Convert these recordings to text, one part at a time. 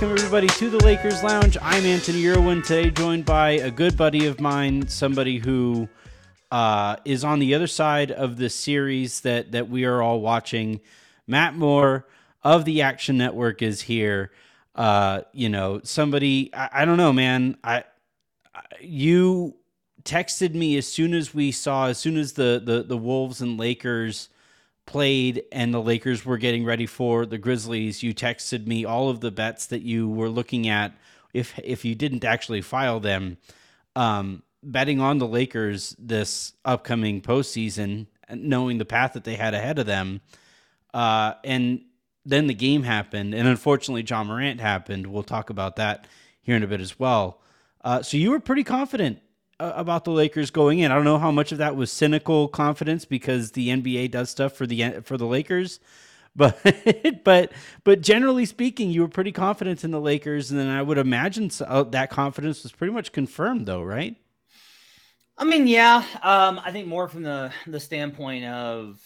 Welcome, everybody, to the Lakers Lounge. I'm Anthony Irwin, today joined by a good buddy of mine, somebody who uh, is on the other side of the series that, that we are all watching. Matt Moore of the Action Network is here. Uh, you know, somebody, I, I don't know, man. I, I you texted me as soon as we saw, as soon as the the, the Wolves and Lakers played and the Lakers were getting ready for the Grizzlies, you texted me all of the bets that you were looking at if if you didn't actually file them. Um, betting on the Lakers this upcoming postseason, knowing the path that they had ahead of them. Uh, and then the game happened, and unfortunately, Ja Morant happened. We'll talk about that here in a bit as well. Uh, so you were pretty confident about the Lakers going in. I don't know how much of that was cynical confidence because the NBA does stuff for the for the Lakers, but but but generally speaking, you were pretty confident in the Lakers, and then I would imagine so, uh, that confidence was pretty much confirmed, though, right? I mean, yeah. Um, I think more from the the standpoint of,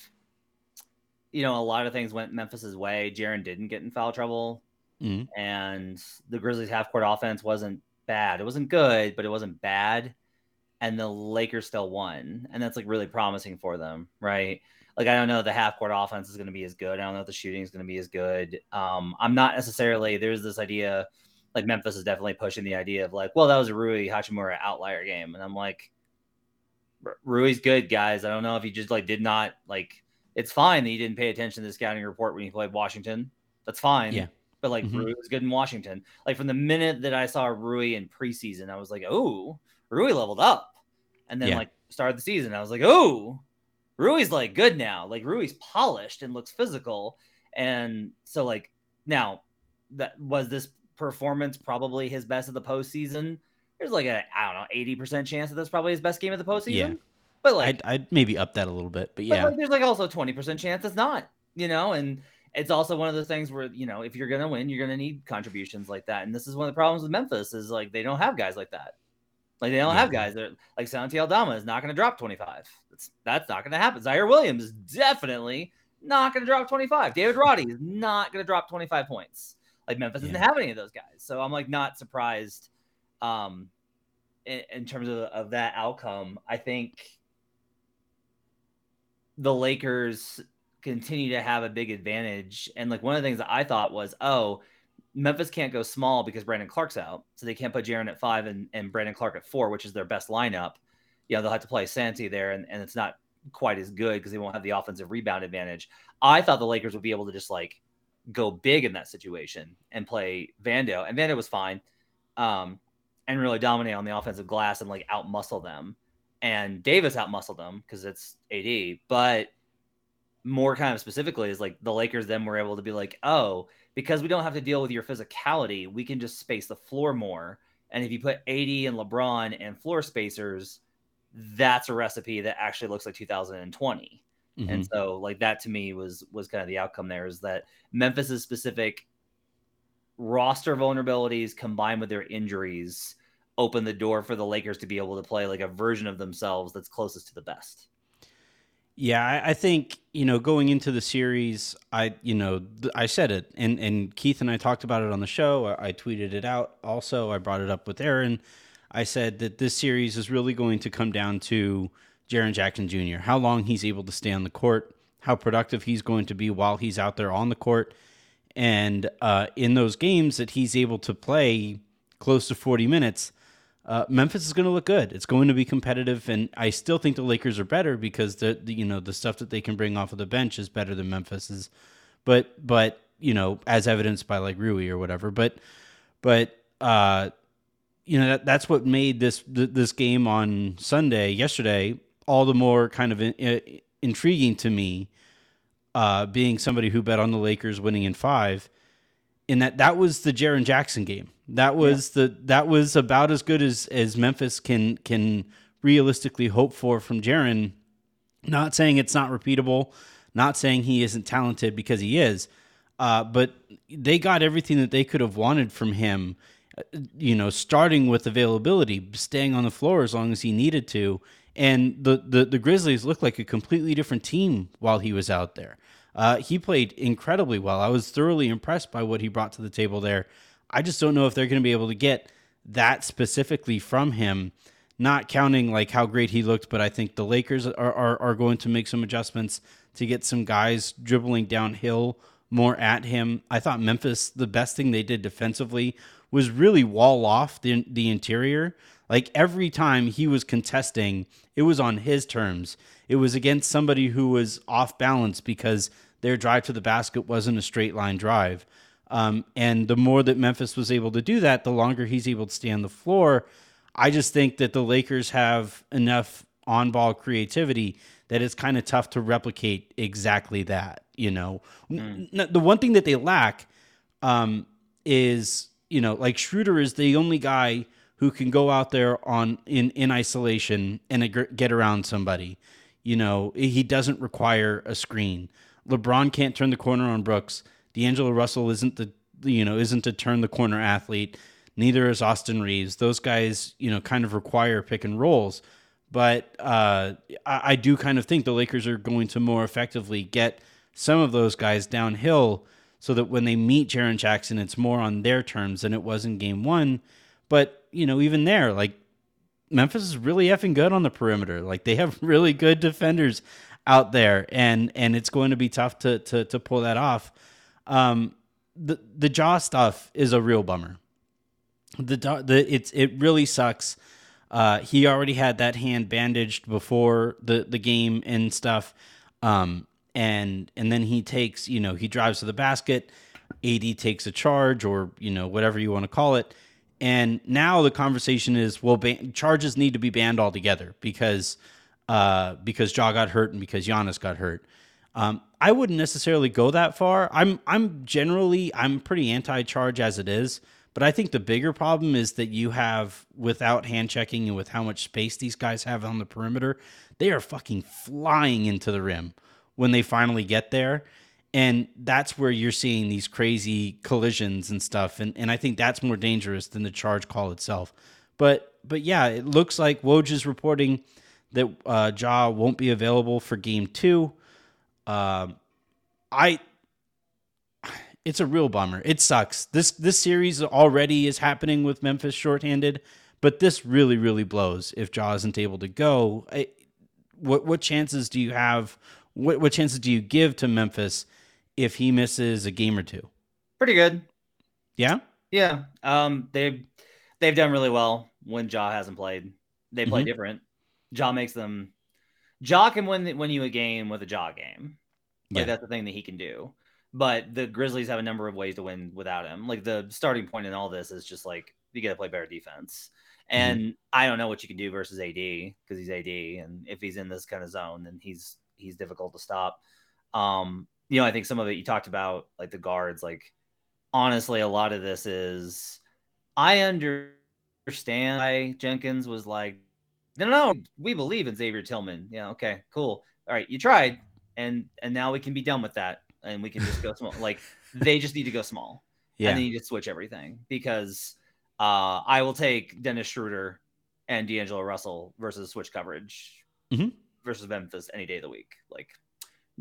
you know, a lot of things went Memphis's way. Jaren didn't get in foul trouble, Mhm. and the Grizzlies half court offense wasn't bad. It wasn't good, but it wasn't bad. And the Lakers still won, and that's like really promising for them, right? Like I don't know if the half court offense is going to be as good. I don't know if the shooting is going to be as good. Um, I'm not necessarily. There's this idea, like Memphis is definitely pushing the idea of like, well, that was a Rui Hachimura outlier game, and I'm like. Rui's good, guys. I don't know if he just like did not like. It's fine that you didn't pay attention to the scouting report when you played Washington. That's fine. Yeah. But like Mhm. Rui was good in Washington. Like from the minute that I saw Rui in preseason, I was like, oh, Rui leveled up. And then Yeah. like started the season, I was like, oh, Rui's like good now. Like Rui's polished and looks physical. And so like now that was this performance probably his best of the postseason. There's like a I don't know, 80% chance that that's probably his best game of the postseason. Yeah. But like I'd, I'd maybe up that a little bit, but but, yeah, like, there's like also 20% chance it's not, you know, and it's also one of those things where, you know, if you're going to win, you're going to need contributions like that. And this is one of the problems with Memphis is like they don't have guys like that. Like they don't have guys that like Santi Aldama is not going to drop 25. That's that's not going to happen. Ziaire Williams is definitely not going to drop 25. David Roddy is not going to drop 25 points. Like Memphis doesn't have any of those guys. So I'm like not surprised um in, in terms of, of that outcome. I think the Lakers continue to have a big advantage. And like one of the things that I thought was, oh, Memphis can't go small because Brandon Clarke's out. So they can't put Jaren at five and, and Brandon Clarke at four, which is their best lineup. You know, they'll have to play Santi there, and, and it's not quite as good because they won't have the offensive rebound advantage. I thought the Lakers would be able to just like go big in that situation and play Vando. And Vando was fine. Um, and really dominate on the offensive glass and like outmuscle them. And Davis outmuscled them because it's AD. But more kind of specifically is like the Lakers then were able to be like, oh, because we don't have to deal with your physicality, we can just space the floor more. And if you put AD and LeBron and floor spacers, that's a recipe that actually looks like 2020. Mhm. And so like that to me was was kind of the outcome there is that Memphis's specific roster vulnerabilities combined with their injuries open the door for the Lakers to be able to play like a version of themselves that's closest to the best. Yeah, I, I think you know going into the series, I you know th- I said it, and and Keith and I talked about it on the show. I, I tweeted it out. Also, I brought it up with Aaron. I said that this series is really going to come down to Jaren Jackson Jr. How long he's able to stay on the court, how productive he's going to be while he's out there on the court, and uh, in those games that he's able to play close to forty minutes uh, Memphis is going to look good. It's going to be competitive, and I still think the Lakers are better because the, the you know the stuff that they can bring off of the bench is better than Memphis's. But but you know as evidenced by like Rui or whatever. But but uh, you know that, that's what made this th- this game on Sunday yesterday all the more kind of in, in, intriguing to me. Uh, being somebody who bet on the Lakers winning in five, in that that was the Jaren Jackson game. That was yeah. the that was about as good as as Memphis can can realistically hope for from Jaren. Not saying it's not repeatable, not saying he isn't talented because he is, uh, but they got everything that they could have wanted from him. Uh, you know, starting with availability, staying on the floor as long as he needed to, and the the, the Grizzlies looked like a completely different team while he was out there. Uh, he played incredibly well. I was thoroughly impressed by what he brought to the table there. I just don't know if they're going to be able to get that specifically from him. Not counting like how great he looked, but I think the Lakers are, are, are going to make some adjustments to get some guys dribbling downhill more at him. I thought Memphis, the best thing they did defensively was really wall off the, the interior. Like every time he was contesting, it was on his terms. It was against somebody who was off balance because their drive to the basket wasn't a straight line drive. Um, and the more that Memphis was able to do that, the longer he's able to stay on the floor. I just think that the Lakers have enough on ball creativity that it's kind of tough to replicate exactly that. You know, mm. the one thing that they lack um, is, you know, like Schroeder is the only guy who can go out there on in in isolation and get around somebody. You know, he doesn't require a screen. LeBron can't turn the corner on Brooks. D'Angelo Russell isn't the you know isn't a turn the corner athlete. Neither is Austin Reaves. Those guys, you know, kind of require pick and rolls. But uh, I, I do kind of think the Lakers are going to more effectively get some of those guys downhill so that when they meet Jaren Jackson, it's more on their terms than it was in game one. But, you know, even there, like Memphis is really effing good on the perimeter. Like they have really good defenders out there, and and it's going to be tough to to to pull that off. Um, the the Ja stuff is a real bummer. The the it's it really sucks. Uh, he already had that hand bandaged before the the game and stuff. Um, and and then he takes you know he drives to the basket. AD takes a charge or you know whatever you want to call it. And now the conversation is, well, ban- charges need to be banned altogether because uh, because Ja got hurt and because Giannis got hurt. Um, I wouldn't necessarily go that far. I'm I'm generally I'm pretty anti-charge as it is, but I think the bigger problem is that you have without hand checking and with how much space these guys have on the perimeter, they are fucking flying into the rim when they finally get there. And that's where you're seeing these crazy collisions and stuff. And and I think that's more dangerous than the charge call itself. But but yeah, it looks like Woj is reporting that uh, Ja won't be available for game two. Um, I, it's a real bummer. It sucks. This this series already is happening with Memphis shorthanded, but this really really blows if Ja isn't able to go. I, what what chances do you have? What what chances do you give to Memphis if he misses a game or two? Pretty good. Yeah. Yeah. Um. They've they've done really well when Ja hasn't played. They play mm-hmm. different. Ja makes them. Ja can win win you a game with a Ja game. Like yeah. that's the thing that he can do. But the Grizzlies have a number of ways to win without him. Like the starting point in all this is just like you got to play better defense. Mm-hmm. And mm-hmm. I don't know what you can do versus AD because he's AD, and if he's in this kind of zone, then he's he's difficult to stop. Um, you know, I think some of it you talked about, like the guards. Like honestly, a lot of this is I understand why Jenkins was like no, no, no, we believe in Xavier Tillman. Yeah, okay, cool. All right, you tried, and and now we can be done with that, and we can just go small. like they just need to go small, yeah. and then you just switch everything because uh, I will take Dennis Schroeder and D'Angelo Russell versus switch coverage mm-hmm. versus Memphis any day of the week. Like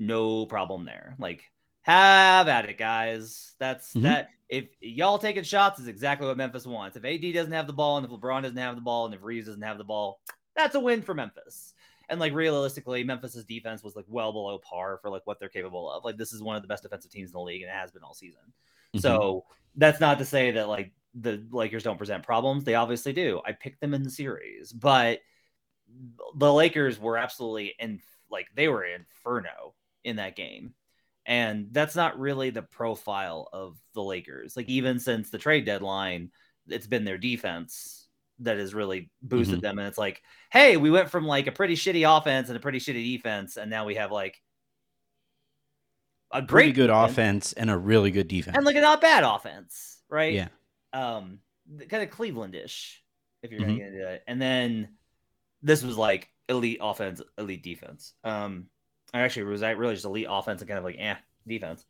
no problem there. Like have at it, guys. That's mm-hmm. that. If y'all taking shots is exactly what Memphis wants. If AD doesn't have the ball, and if LeBron doesn't have the ball, and if Reaves doesn't have the ball, that's a win for Memphis. And like realistically, Memphis's defense was like well below par for like what they're capable of. Like this is one of the best defensive teams in the league, and it has been all season. Mm-hmm. So that's not to say that like the Lakers don't present problems. They obviously do. I picked them in the series, but the Lakers were absolutely in like they were inferno in that game. And that's not really the profile of the Lakers. Like even since the trade deadline, it's been their defense that has really boosted mm-hmm. them. And it's like, hey, we went from like a pretty shitty offense and a pretty shitty defense, and now we have like a Pretty great good defense, offense and a really good defense. and like a not bad offense, right? Yeah. Um, kind of Clevelandish, if you're Mhm. gonna get into it. And then this was like elite offense, elite defense. Um, actually, it was really just elite offense and kind of like eh defense.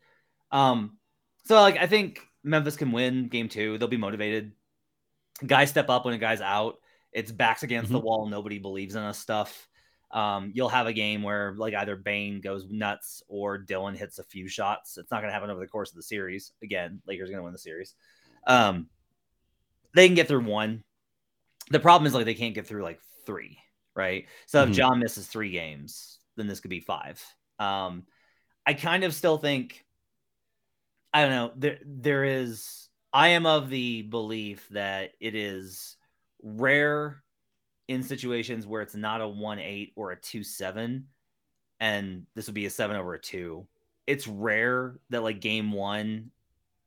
Um, so like I think Memphis can win game two. They'll be motivated. Guys step up when a guy's out. It's backs against the wall. Nobody believes in us stuff. Um, you'll have a game where like either Bane goes nuts or Dillon hits a few shots. It's not going to happen over the course of the series. Again, Lakers going to win the series. Um, they can get through one. The problem is like they can't get through like three, right? So Mhm. if Ja misses three games, then this could be five. Um, I kind of still think I don't know. There there is I am of the belief that it is rare in situations where it's not a 1-8 or a 2-7 and this would be a 7 over a 2. It's rare that like game 1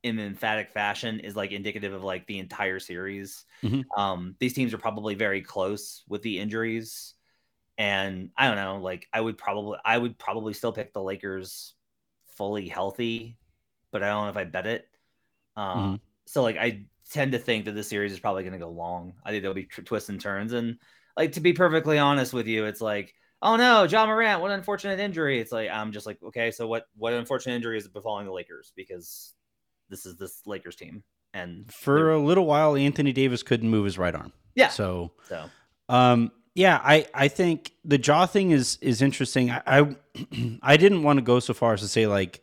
in emphatic fashion is like indicative of like the entire series. Mhm. Um these teams are probably very close with the injuries and I don't know, like I would probably I would probably still pick the Lakers fully healthy, but I don't know if I bet it. Um, Mhm. So like I tend to think that the series is probably going to go long. I think there'll be tr- twists and turns, and like to be perfectly honest with you, it's like, oh no, Ja Morant, what an unfortunate injury. It's like I'm just like, okay, so what what unfortunate injury is befalling the Lakers because this is this Lakers team, and For a little while, Anthony Davis couldn't move his right arm. yeah, So so Um, yeah, I, I think the Ja thing is is interesting. I I, I didn't want to go so far as to say like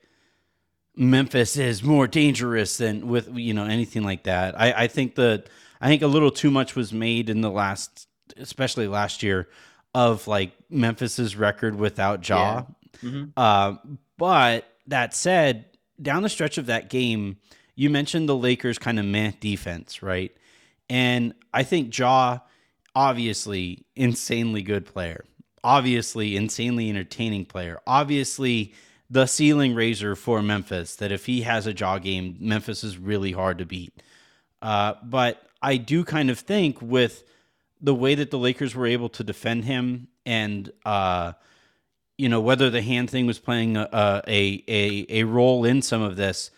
Memphis is more dangerous than with you know anything like that. I, I think that I think a little too much was made in the last, especially last year, of like Memphis's record without Ja. Mhm. Uh, but that said, down the stretch of that game, you mentioned the Lakers kind of meh defense, right? And I think Ja, obviously, insanely good player, obviously, insanely entertaining player, obviously, the ceiling raiser for Memphis. That if he has a Ja game, Memphis is really hard to beat. Uh, but I do kind of think with the way that the Lakers were able to defend him and, uh, you know, whether the hand thing was playing a, a, a, a role in some of this,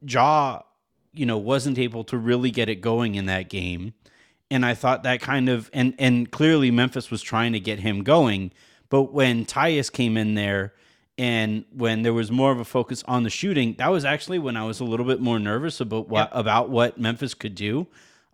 Ja, you know, wasn't able to really get it going in that game. And I thought that kind of, and, and clearly Memphis was trying to get him going. But when Tyus came in there and when there was more of a focus on the shooting, that was actually when I was a little bit more nervous about what, about what Memphis could do.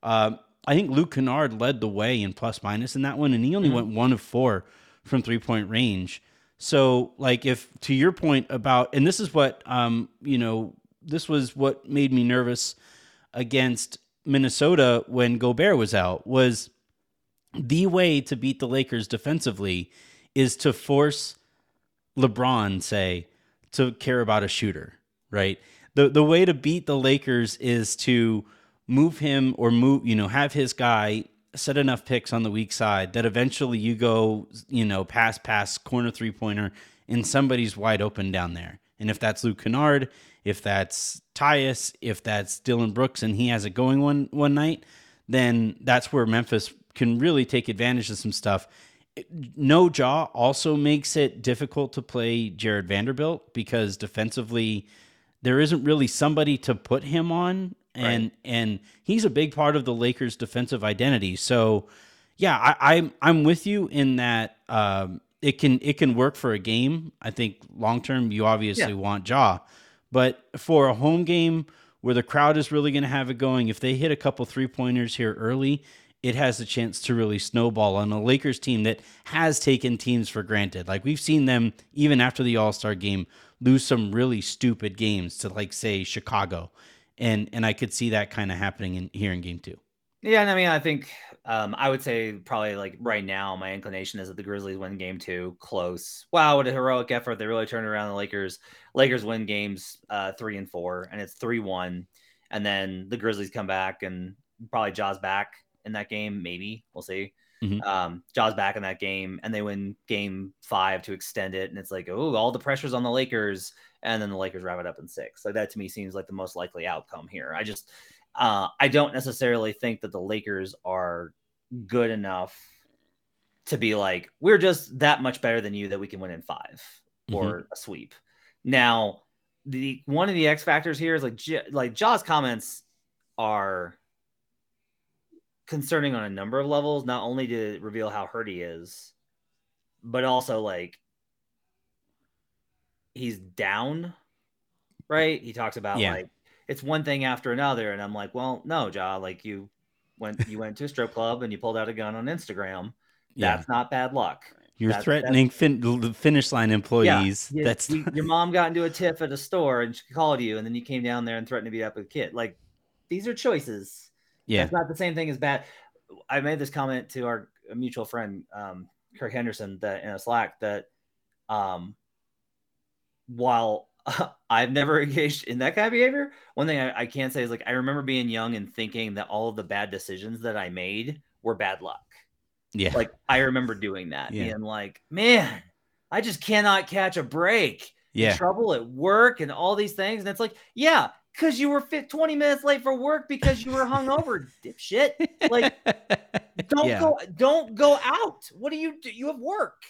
Um, I think Luke Kennard led the way in plus minus in that one, and he only went one of four from three point range. So, like, if to your point about, and this is what, um, you know, this was what made me nervous against Minnesota when Gobert was out, was the way to beat the Lakers defensively is to force LeBron, say, to care about a shooter, right? The the way to beat the Lakers is to move him or move, you know, have his guy set enough picks on the weak side that eventually you go, you know, pass, pass, corner three pointer, and somebody's wide open down there. And if that's Luke Kennard, if that's Tyus, if that's Dillon Brooks, and he has it going one one night, then that's where Memphis can really take advantage of some stuff. No Ja also makes it difficult to play Jared Vanderbilt because defensively there isn't really somebody to put him on and Right. and he's a big part of the Lakers defensive identity. So yeah, I, I'm I'm with you in that um, it can it can work for a game. I think long term you obviously Yeah. want Ja, but for a home game where the crowd is really going to have it going, if they hit a couple three pointers here early, it has a chance to really snowball on a Lakers team that has taken teams for granted. Like we've seen them even after the All Star game lose some really stupid games to like say Chicago, and and I could see that kind of happening in here in Game Two. Yeah, and I mean, I think um, I would say probably like right now, my inclination is that the Grizzlies win game two close. Wow, what a heroic effort. They really turned around the Lakers. Lakers win games uh, three and four, and it's 3 1. And then the Grizzlies come back and probably Ja's back in that game. Maybe we'll see. Mhm. Um, Ja's back in that game, and they win game five to extend it. And it's like, oh, all the pressure's on the Lakers. And then the Lakers wrap it up in six. So that to me seems like the most likely outcome here. I just, uh, I don't necessarily think that the Lakers are good enough to be like, we're just that much better than you that we can win in 5 or a sweep. Now, the one of the X factors here is like J- like Ja's comments are concerning on a number of levels, not only to reveal how hurt he is, but also like he's down, right? He talks about Yeah. like it's one thing after another, and I'm like, well, no, Ja, like you went you went to a strip club and you pulled out a gun on Instagram. Yeah. That's not bad luck. You're that- threatening fin- finish line employees. Yeah, That's you- your mom got into a tiff at a store and she called you, and then you came down there and threatened to beat up a kid. Like these are choices. yeah. It's not the same thing as bad. I made this comment to our mutual friend, um, Kirk Henderson, that in a Slack that um, while I've never engaged in that kind of behavior, one thing I, I can say is like I remember being young and thinking that all of the bad decisions that I made were bad luck. Yeah. Like I remember doing that, Yeah. being like, man, I just cannot catch a break. yeah. Trouble at work and all these things. And it's like, yeah, because you were fit 20 minutes late for work because you were hungover, dipshit. Like, don't Yeah. go don't go out. What do you do? You have work.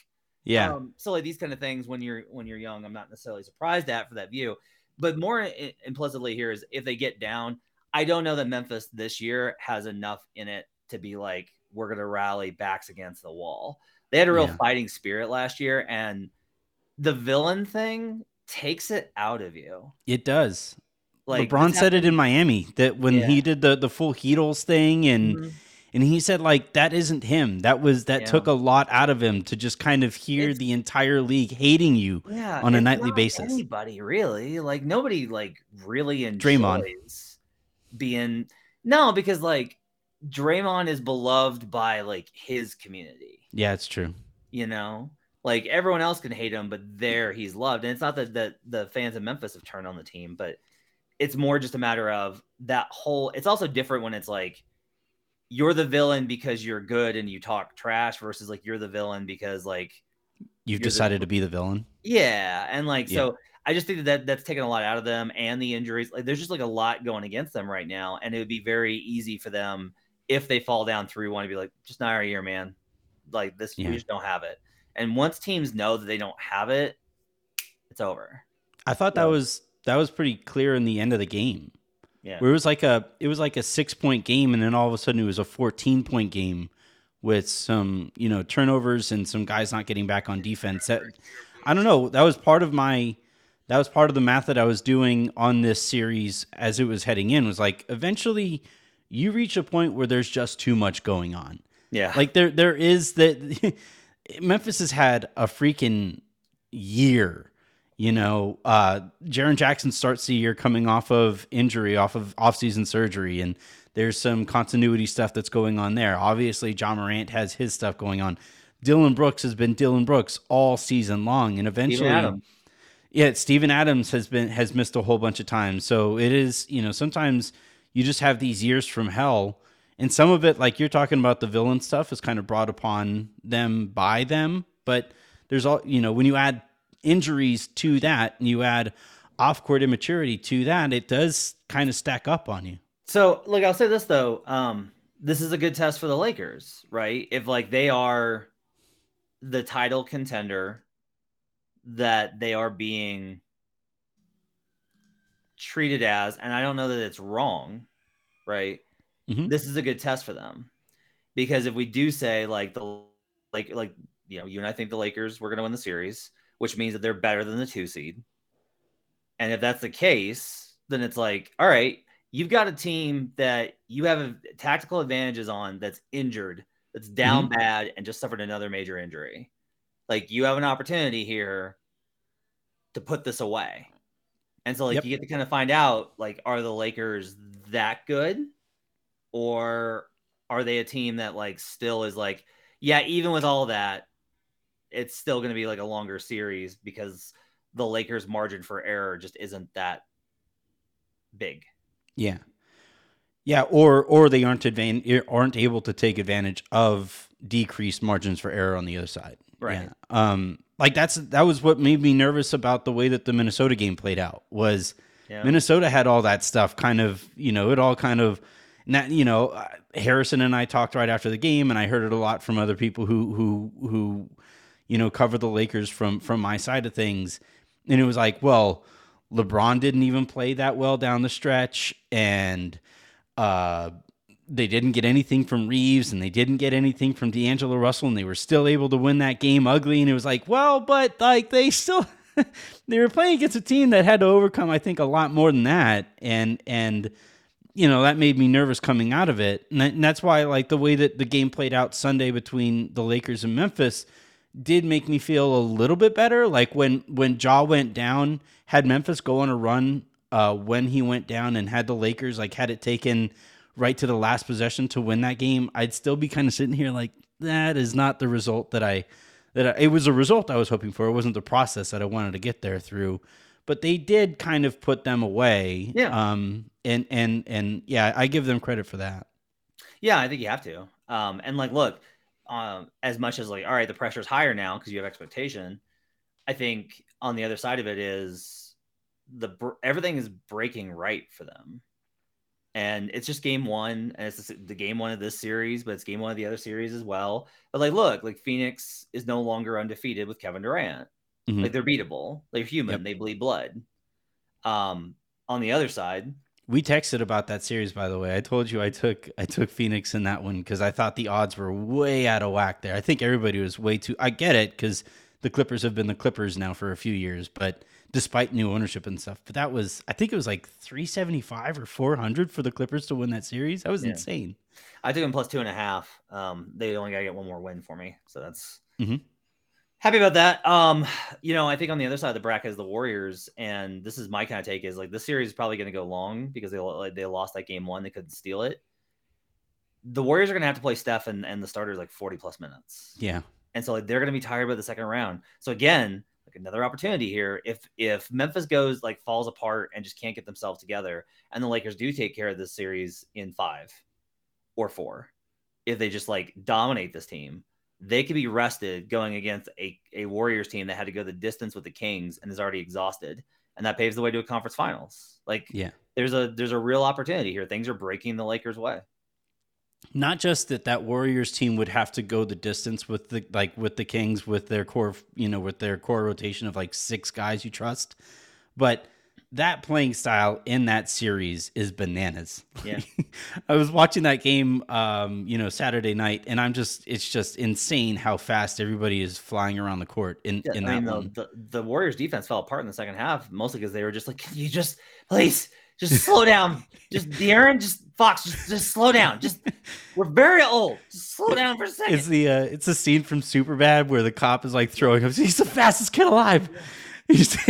Yeah. Um, so like these kind of things when you're when you're young, I'm not necessarily surprised at for that view. But more i- implicitly here is if they get down, I don't know that Memphis this year has enough in it to be like we're gonna rally backs against the wall. They had a real Yeah. fighting spirit last year, and the villain thing takes it out of you. it does. Like LeBron said it in Miami that when Yeah. he did the the full Heatles thing and Mhm. And he said like that isn't him. That was that Yeah. took a lot out of him to just kind of hear It's- the entire league hating you. yeah, on a nightly basis. Anybody really like nobody like really enjoys Draymond. being no because like Draymond is beloved by like his community. Yeah, it's true. You know, like everyone else can hate him, but there he's loved. And it's not that that the fans of Memphis have turned on the team, but it's more just a matter of that whole. It's also different when it's like you're the villain because you're good and you talk trash versus like you're the villain because like You've You're the- decided to be the villain. yeah, and like Yeah. so, I just think that, that that's taken a lot out of them, and the injuries. Like, there's just like a lot going against them right now, and it would be very easy for them if they fall down three one to be like, just not our year, man. Like this, Yeah. we just don't have it. And once teams know that they don't have it, it's over. I thought that was that was pretty clear in the end of the game. Yeah, Where it was like a it was like a six point game, and then all of a sudden it was a fourteen point game with some you know turnovers and some guys not getting back on defense. That I don't know. That was part of my that was part of the math that I was doing on this series as it was heading in. Was like eventually you reach a point where there's just too much going on. yeah, Like there there is that Memphis has had a freaking year. You know, uh Jaren Jackson starts the year coming off of injury, off of offseason surgery, and there's some continuity stuff that's going on there. Obviously, Ja Morant has his stuff going on. Dillon Brooks has been Dillon Brooks all season long, and eventually, yeah, Steven Adams has been has missed a whole bunch of times. So it is, you know, sometimes you just have these years from hell, and some of it, like you're talking about the villain stuff, is kind of brought upon them by them. But there's all, you know, when you add injuries to that, and you add off court immaturity to that, it does kind of stack up on you. So, look, I'll say this though. Um, this is a good test for the Lakers, right? If like they are the title contender that they are being treated as, and I don't know that it's wrong, right? Mhm. This is a good test for them because if we do say like the like like you know you and I think the Lakers we're going to win the series, which means that they're better than the two seed, and if that's the case, then it's like all right, you've got a team that you have a, tactical advantages on that's injured, that's down mm-hmm. bad, and just suffered another major injury. Like you have an opportunity here to put this away. And so like Yep. you get to kind of find out like are the Lakers that good or are they a team that like still is like yeah, even with all that it's still going to be like a longer series because the Lakers margin for error just isn't that big. Yeah. Yeah, or or they aren't advan- aren't able to take advantage of decreased margins for error on the other side. Right. Yeah. Um like that's that was what made me nervous about the way that the Minnesota game played out was Yeah. Minnesota had all that stuff kind of, you know, it all kind of not, you know, uh, Harrison and I talked right after the game and I heard it a lot from other people who who who you know cover the Lakers from from my side of things. And it was like, well, LeBron didn't even play that well down the stretch, and uh, they didn't get anything from Reaves, and they didn't get anything from D'Angelo Russell, and they were still able to win that game ugly. And it was like, well, but like they still they were playing against a team that had to overcome, I think, a lot more than that, and and you know that made me nervous coming out of it, and, that, and that's why like the way that the game played out Sunday between the Lakers and Memphis did make me feel a little bit better. Like when when Ja went down, had Memphis go on a run uh, when he went down, and had the Lakers like had it taken right to the last possession to win that game, I'd still be kind of sitting here like that is not the result that I that I, it was a result I was hoping for. It wasn't the process that I wanted to get there through. But they did kind of put them away. Yeah. Um. And and and yeah, I give them credit for that. Yeah, I think you have to. Um, and like, look, um, as much as like, all right, the pressure's higher now because you have expectation. I think on the other side of it is the everything is breaking right for them, and it's just game one, and it's the game one of this series, but it's game one of the other series as well. But like, look, like Phoenix is no longer undefeated with Kevin Durant. Mm-hmm. Like they're beatable. They're human. Yep. They bleed blood. Um, on the other side, we texted about that series, by the way. I told you I took I took Phoenix in that one because I thought the odds were way out of whack there. I think everybody was way too. I get it because the Clippers have been the Clippers now for a few years, but despite new ownership and stuff. But that was I think it was like three seventy five or four hundred for the Clippers to win that series. That was yeah. insane. I took them plus two and a half. Um, they only got to get one more win for me, so that's mm-hmm happy about that. Um, you know, I think on the other side of the bracket is the Warriors, and this is my kind of take: is like this series is probably going to go long because they they lost that game one, they couldn't steal it. The Warriors are going to have to play Steph and, and the starters like forty plus minutes. Yeah, and so like they're going to be tired by the second round. So again, like another opportunity here. If if Memphis goes like falls apart and just can't get themselves together, and the Lakers do take care of this series in five or four, if they just like dominate this team they could be rested going against a, a Warriors team that had to go the distance with the Kings and is already exhausted. And that paves the way to a conference finals. Like, yeah, there's a there's a real opportunity here. Things are breaking the Lakers' way. Not just that that Warriors team would have to go the distance with the like with the Kings with their core, you know, with their core rotation of like six guys you trust, but that playing style in that series is bananas. Yeah. I was watching that game um, you know, Saturday night and I'm just it's just insane how fast everybody is flying around the court in, yeah, in I that mean, one. The, the Warriors defense fell apart in the second half, mostly because they were just like, Can you just please just slow down. Just De'Aaron, just Fox, just, just slow down. Just we're very old. Just slow down for a second. It's the uh, it's a scene from Superbad where the cop is like throwing him. He's the fastest kid alive. Yeah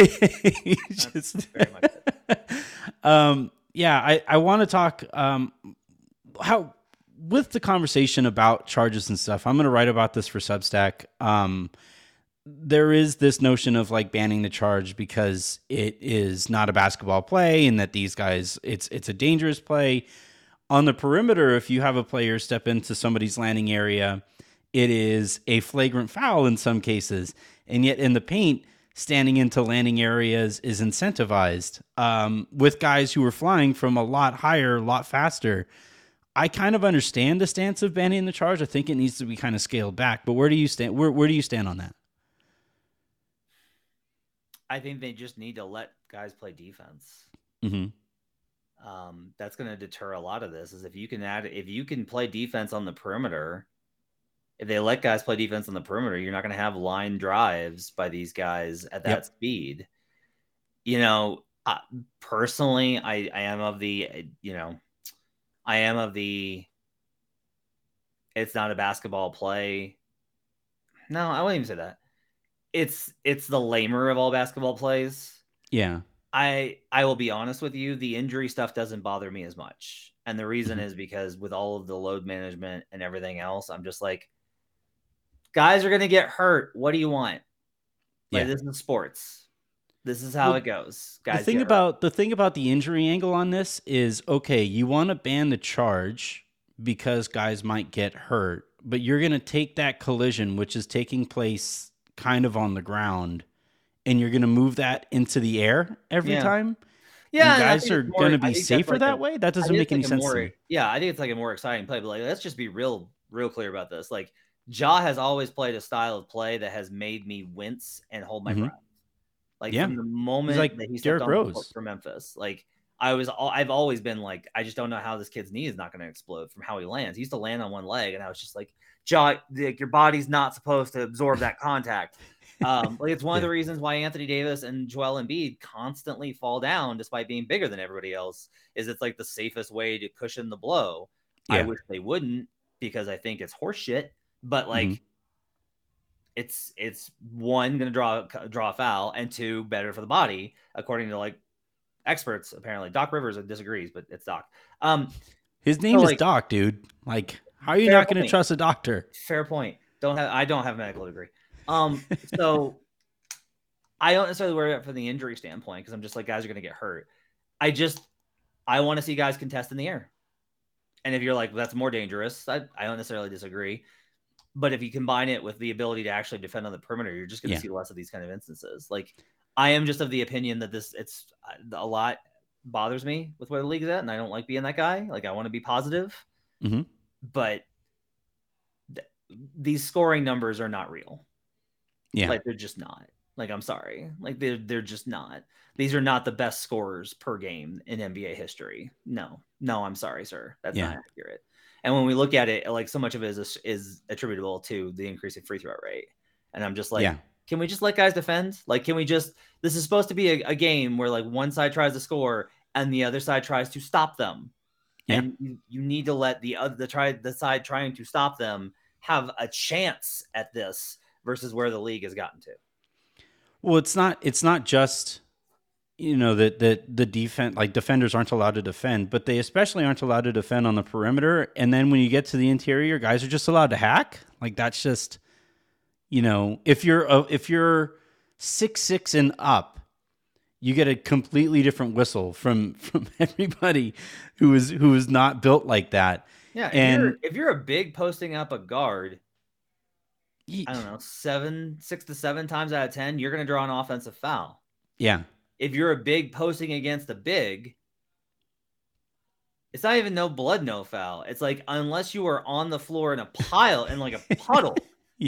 he's, just, um, yeah, I, I want to talk um, how with the conversation about charges and stuff. I'm going to write about this for Substack. Um, there is this notion of like banning the charge because it is not a basketball play and that these guys it's it's a dangerous play on the perimeter if you have a player step into somebody's landing area it is a flagrant foul in some cases and yet in the paint standing into landing areas is incentivized um, with guys who are flying from a lot higher, a lot faster. I kind of understand the stance of banning the charge. I think it needs to be kind of scaled back. But where do you stand? Where where do you stand on that? I think they just need to let guys play defense. Mm-hmm. Um, that's going to deter a lot of this. Is if you can add, if you can play defense on the perimeter, if they let guys play defense on the perimeter, you're not going to have line drives by these guys at that yep. speed. You know, uh, personally, I, I am of the, you know, I am of the, it's not a basketball play. No, I wouldn't even say that. It's it's the lamer of all basketball plays. Yeah. I I will be honest with you, the injury stuff doesn't bother me as much. And the reason mm-hmm. is because with all of the load management and everything else, I'm just like guys are going to get hurt. What do you want? Like, yeah. this is sports. This is how well, it goes. Guys the thing about the thing about the injury angle on this is okay, you want to ban the charge because guys might get hurt, but you're going to take that collision which is taking place kind of on the ground and you're going to move that into the air every yeah. time. Yeah, guys are going to be safer like that a, way. That doesn't make any sense. More, yeah, I think it's like a more exciting play. But like, let's just be real, real clear about this. Like, Ja has always played a style of play that has made me wince and hold my mm-hmm. breath. Like Yeah. from the moment like that he Derrick Rose. for Memphis, like I was, I've always been like, I just don't know how this kid's knee is not going to explode from how he lands. He used to land on one leg, and I was just like, Ja, like your body's not supposed to absorb that contact. Um, like it's one of the reasons why Anthony Davis and Joel Embiid constantly fall down despite being bigger than everybody else. Is it's like the safest way to cushion the blow. I wish they wouldn't because I think it's horseshit. But like, Mhm. it's it's one to draw draw a foul, and two better for the body according to like experts. Apparently, Doc Rivers disagrees, but it's Doc. Um, His name So, is like- Doc, dude. Like, how are you not going to point. trust a doctor? fair point. Don't have I don't have a medical degree. Um, so I don't necessarily worry about from the injury standpoint because I'm just like guys are gonna get hurt. I just I want to see guys contest in the air. And if you're like that's more dangerous, I, I don't necessarily disagree. But if you combine it with the ability to actually defend on the perimeter, you're just going to Yeah. see less of these kind of instances. Like I am just of the opinion that this it's uh, a lot bothers me with where the league's at, and I don't like being that guy. Like I want to be positive, Mhm. but th- these scoring numbers are not real. Yeah. Like they're just not. Like I'm sorry. Like they're they're just not. These are not the best scorers per game in NBA history. No. No, I'm sorry, sir. That's Yeah. not accurate. And when we look at it, like so much of it is is attributable to the increasing free throw rate. And I'm just like, yeah. can we just let guys defend? Like, can we just? This is supposed to be a, a game where like one side tries to score and the other side tries to stop them. Yeah. And you, you need to let the other the try the side trying to stop them have a chance at this versus where the league has gotten to. Well, it's not. It's not just you know that that the defense like defenders aren't allowed to defend, but they especially aren't allowed to defend on the perimeter. And then when you get to the interior, guys are just allowed to hack. Like that's just you know if you're uh, if you're six six and up, you get a completely different whistle from from everybody who is who is not built like that. Yeah, if, And- you're, if you're a big posting up a guard, I don't know, seven, six to seven times out of ten, you're going to draw an offensive foul. Yeah, If you're a big posting against a big, it's not even no blood, no foul. It's like unless you are on the floor in a pile in like a puddle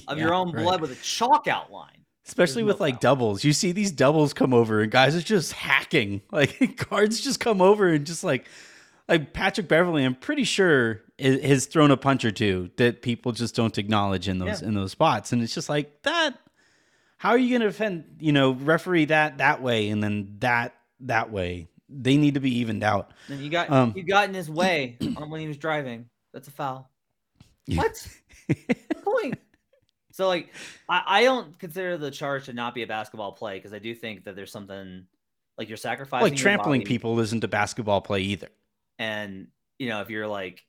of your own right. blood with a chalk outline. Especially no with like foul. doubles. You see these doubles come over and guys are just hacking. Like guards just come over and just like like Patrick Beverley, I'm pretty sure has thrown a punch or two that people just don't acknowledge in those Yeah. in those spots. And it's just like that how are you going to defend, you know, referee that that way and then that that way? They need to be evened out. And you got Um, you got in his way on when he was driving. That's a foul. What? point. So like I, I don't consider the charge to not be a basketball play because I do think that there's something like you're sacrificing like trampling people isn't a basketball play either. and you know if you're like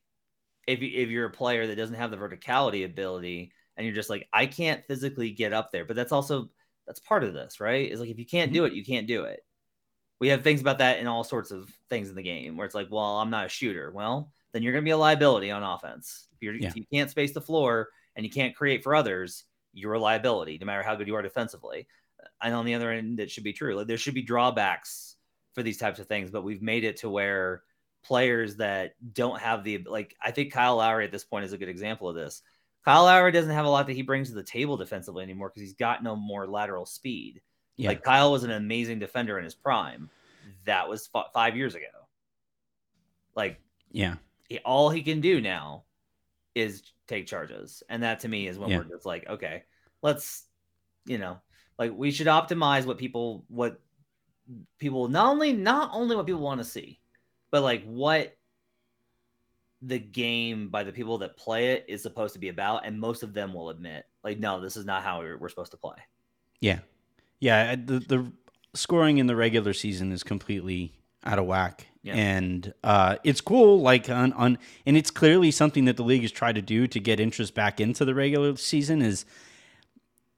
if you, if you're a player that doesn't have the verticality ability and you're just like I can't physically get up there. But that's also that's part of this right? Is like if you can't Mm-hmm. do it you can't do it. We have things about that in all sorts of things in the game where it's like well I'm not a shooter. Well then you're going to be a liability on offense. If, you're, Yeah. if you can't space the floor and you can't create for others you're a liability no matter how good you are defensively. And on the other end it should be true. Like there should be drawbacks for these types of things but we've made it to where players that don't have the like I think Kyle Lowry at this point is a good example of this. Kyle Lowry doesn't have a lot that he brings to the table defensively anymore because he's got no more lateral speed. Yeah. Like Kyle was an amazing defender in his prime. That was f- five years ago. Like Yeah. he, all he can do now is take charges, and that to me is when Yeah. we're just like, okay, let's, you know, like we should optimize what people what people not only not only what people want to see, but like what the game by the people that play it is supposed to be about, and most of them will admit, like, no, this is not how we're, we're supposed to play. Yeah, yeah. The the scoring in the regular season is completely out of whack, Yeah. and uh, it's cool. Like on on, and it's clearly something that the league has tried to do to get interest back into the regular season. Is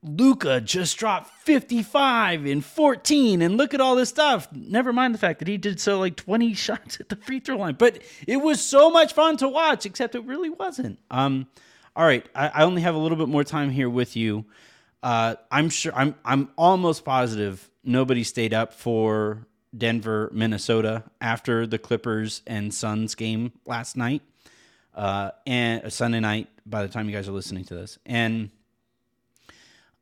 Luka just dropped fifty five and fourteen, and look at all this stuff. Never mind the fact that he did so like twenty shots at the free throw line, but it was so much fun to watch. Except it really wasn't. Um, all right, I, I only have a little bit more time here with you. Uh, I'm sure. I'm. I'm almost positive nobody stayed up for Denver, Minnesota after the Clippers and Suns game last night, uh, and uh, Sunday night. By the time you guys are listening to this, and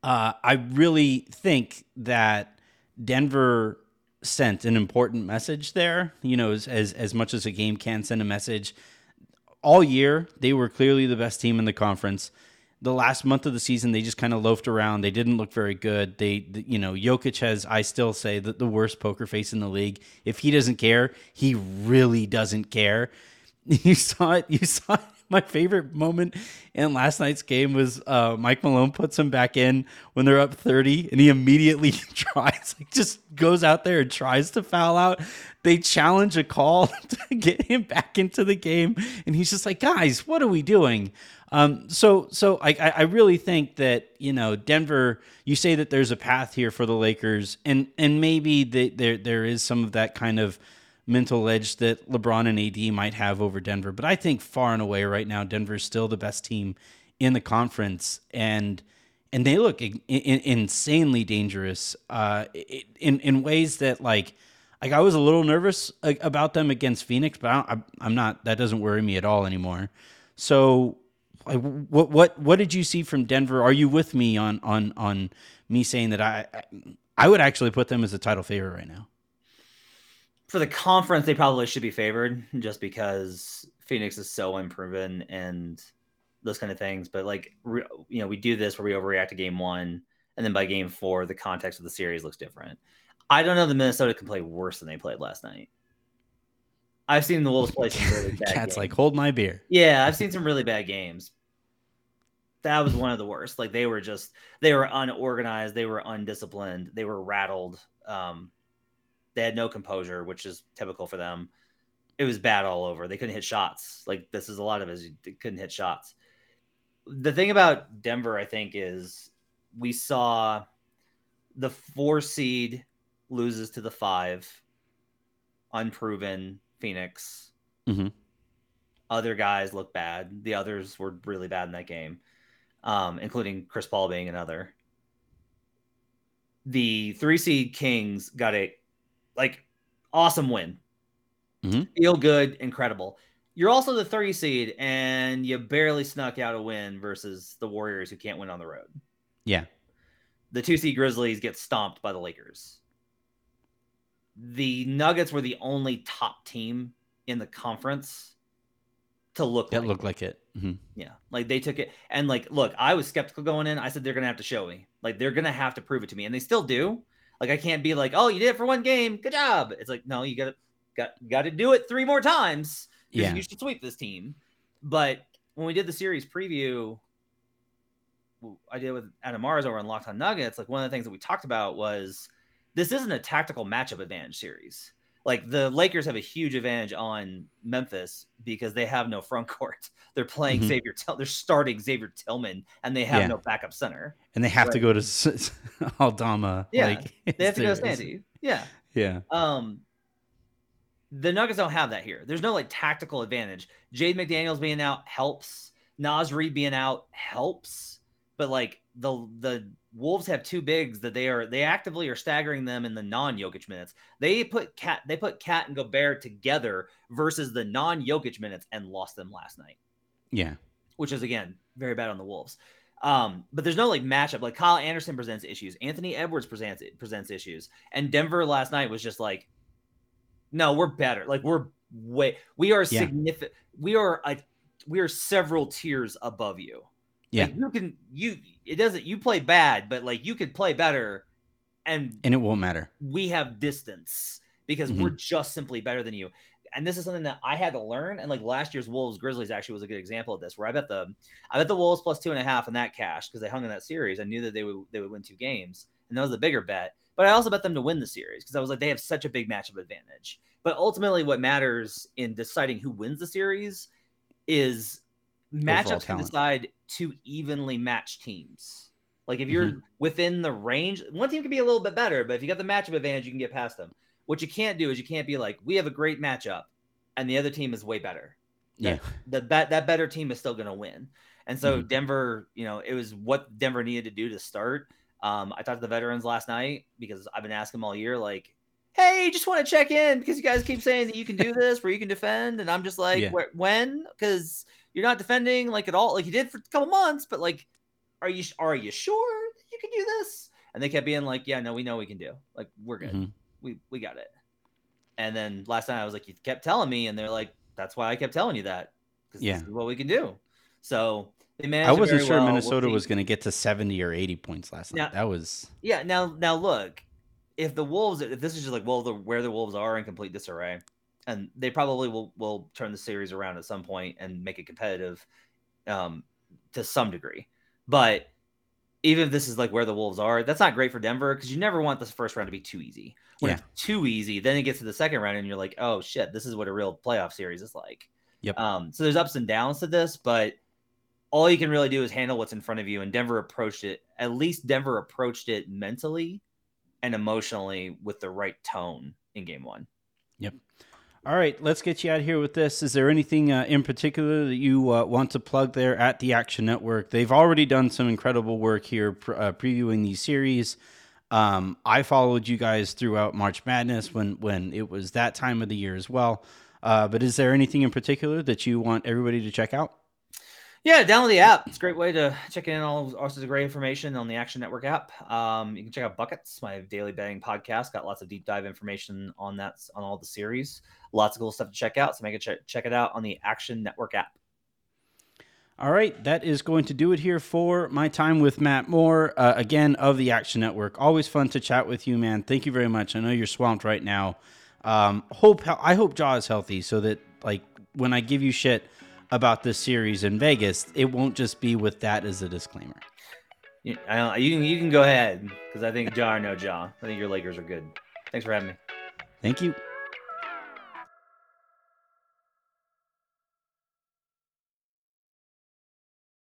uh, I really think that Denver sent an important message there. You know, as, as as much as a game can send a message. All year, they were clearly the best team in the conference. The last month of the season, they just kind of loafed around. They didn't look very good. They, you know, Jokic has, I still say, the, the worst poker face in the league. If he doesn't care, he really doesn't care. You saw it. You saw it my favorite moment in last night's game was uh, Mike Malone puts him back in when they're up 30 and he immediately tries, like just goes out there and tries to foul out. They challenge a call to get him back into the game. And he's just like, guys, what are we doing? Um, so, so I, I really think that, you know, Denver, you say that there's a path here for the Lakers and, and maybe the, there, there is some of that kind of, mental edge that LeBron and AD might have over Denver. But I think far and away right now, Denver is still the best team in the conference, and and they look in, in, insanely dangerous uh, in in ways that like like I was a little nervous about them against Phoenix, but I, I'm not. That doesn't worry me at all anymore. So. What what what did you see from Denver? Are you with me on on on me saying that I I would actually put them as a title favorite right now? For the conference, they probably should be favored just because Phoenix is so unproven and those kind of things. But like, re, you know, we do this where we overreact to game one, and then by game four, the context of the series looks different. I don't know that Minnesota can play worse than they played last night. I've seen the Wolves play some really bad. KAT's games. like, hold my beer. Yeah, I've seen some really bad games. That was one of the worst. Like they were just they were unorganized, they were undisciplined, they were rattled. Um, they had no composure, which is typical for them. It was bad all over. They couldn't hit shots. Like this is a lot of. They couldn't hit shots. The thing about Denver, I think, is we saw the four seed loses to the five, unproven Phoenix. Mm-hmm. Other guys look bad. The others were really bad in that game, um, including Chris Paul being another. The three seed Kings got a like awesome win. Mm-hmm. Feel good, incredible. You're also the 30 seed, and you barely snuck out a win versus the Warriors, who can't win on the road. Yeah. The two seed Grizzlies get stomped by the Lakers. The Nuggets were the only top team in the conference to look that like looked like it. Mm-hmm. Yeah, like they took it, and like, look, I was skeptical going in. I said they're gonna have to show me, like they're gonna have to prove it to me, and they still do. Like I can't be like, oh, you did it for one game, good job. It's like, no, you got to got got to do it three more times. Yeah, you should sweep this team. But when we did the series preview, I did with Adam Mares over on Locked On Nuggets. Like one of the things that we talked about was this isn't a tactical matchup advantage series. Like the Lakers have a huge advantage on Memphis because they have no front court. They're playing mm-hmm. Xavier. Till- they're starting Xavier Tillman, and they have yeah. no backup center. And they have right. to go to Aldama. Yeah, like, they have to go to Santi. Yeah, yeah. Um, the Nuggets don't have that here. There's no like tactical advantage. Jaden McDaniels being out helps. Naz Reid being out helps, but like the the Wolves have two bigs that they are they actively are staggering them in the non-Jokic minutes. They put KAT they put KAT and Gobert together versus the non-Jokic minutes and lost them last night. Yeah. Which is again very bad on the Wolves. Um, but there's no like matchup. Like Kyle Anderson presents issues. Anthony Edwards presents presents issues. And Denver last night was just like, no, we're better. Like we're way we are yeah. significant. We are a we are several tiers above you. Yeah. Like you can you it doesn't you play bad, but like you could play better and and it won't matter. We have distance because mm-hmm. we're just simply better than you. And this is something that I had to learn. And like last year's Wolves Grizzlies actually was a good example of this, where I bet the I bet the Wolves plus two and a half in that cash because they hung in that series. I knew that they would they would win two games, and that was the bigger bet. But I also bet them to win the series because I was like they have such a big matchup advantage. But ultimately, what matters in deciding who wins the series is matchups can decide two evenly matched teams. Like if you're mm-hmm. within the range, one team can be a little bit better, but if you got the matchup advantage, you can get past them. What you can't do is you can't be like, we have a great matchup, and the other team is way better. Yeah, that that, that better team is still going to win. And so mm-hmm. Denver, you know, it was what Denver needed to do to start. Um, I talked to the veterans last night because I've been asking them all year, like, hey, just want to check in because you guys keep saying that you can do this, where you can defend, and I'm just like, yeah. when? Because you're not defending like at all, like you did for a couple months, but like, are you are you sure you can do this? And they kept being like, "Yeah, no, we know we can do. Like, we're good. Mhm. We we got it." And then last night I was like, "You kept telling me," and they're like, "That's why I kept telling you that because Yeah. this is what we can do." So they managed. I wasn't sure well. We'll Minnesota was going to get to 70 or 80 points last night. Now- that was Yeah. Now, now look, if the Wolves, if this is just like, well, the where the Wolves are in complete disarray, and they probably will will turn the series around at some point and make it competitive, um, to some degree. But even if this is like where the Wolves are, that's not great for Denver because you never want this first round to be too easy. When Yeah. it's too easy, then it gets to the second round and you're like, oh shit, this is what a real playoff series is like. Yep. Um, so there's ups and downs to this, but all you can really do is handle what's in front of you. And Denver approached it, at least Denver approached it mentally and emotionally with the right tone in game one. All right, let's get you out here with this. Is there anything uh, in particular that you uh, want to plug there at the Action Network? They've already done some incredible work here pr- uh, previewing these series. Um, I followed you guys throughout March Madness when when it was that time of the year as well. Uh, but is there anything in particular that you want everybody to check out? Yeah, download the app. It's a great way to check in all sorts of great information on the Action Network app. Um, you can check out Buckets, my daily betting podcast. Got lots of deep dive information on that on all the series. Lots of cool stuff to check out. So make it check check it out on the Action Network app. All right, that is going to do it here for my time with Matt Moore, uh, again of the Action Network. Always fun to chat with you, man. Thank you very much. I know you're swamped right now. Um, hope I hope Ja is healthy so that like when I give you shit about this series in Vegas, it won't just be with that as a disclaimer. You, I you can you can go ahead because I think Ja or no Ja. I think your Lakers are good. Thanks for having me. Thank you.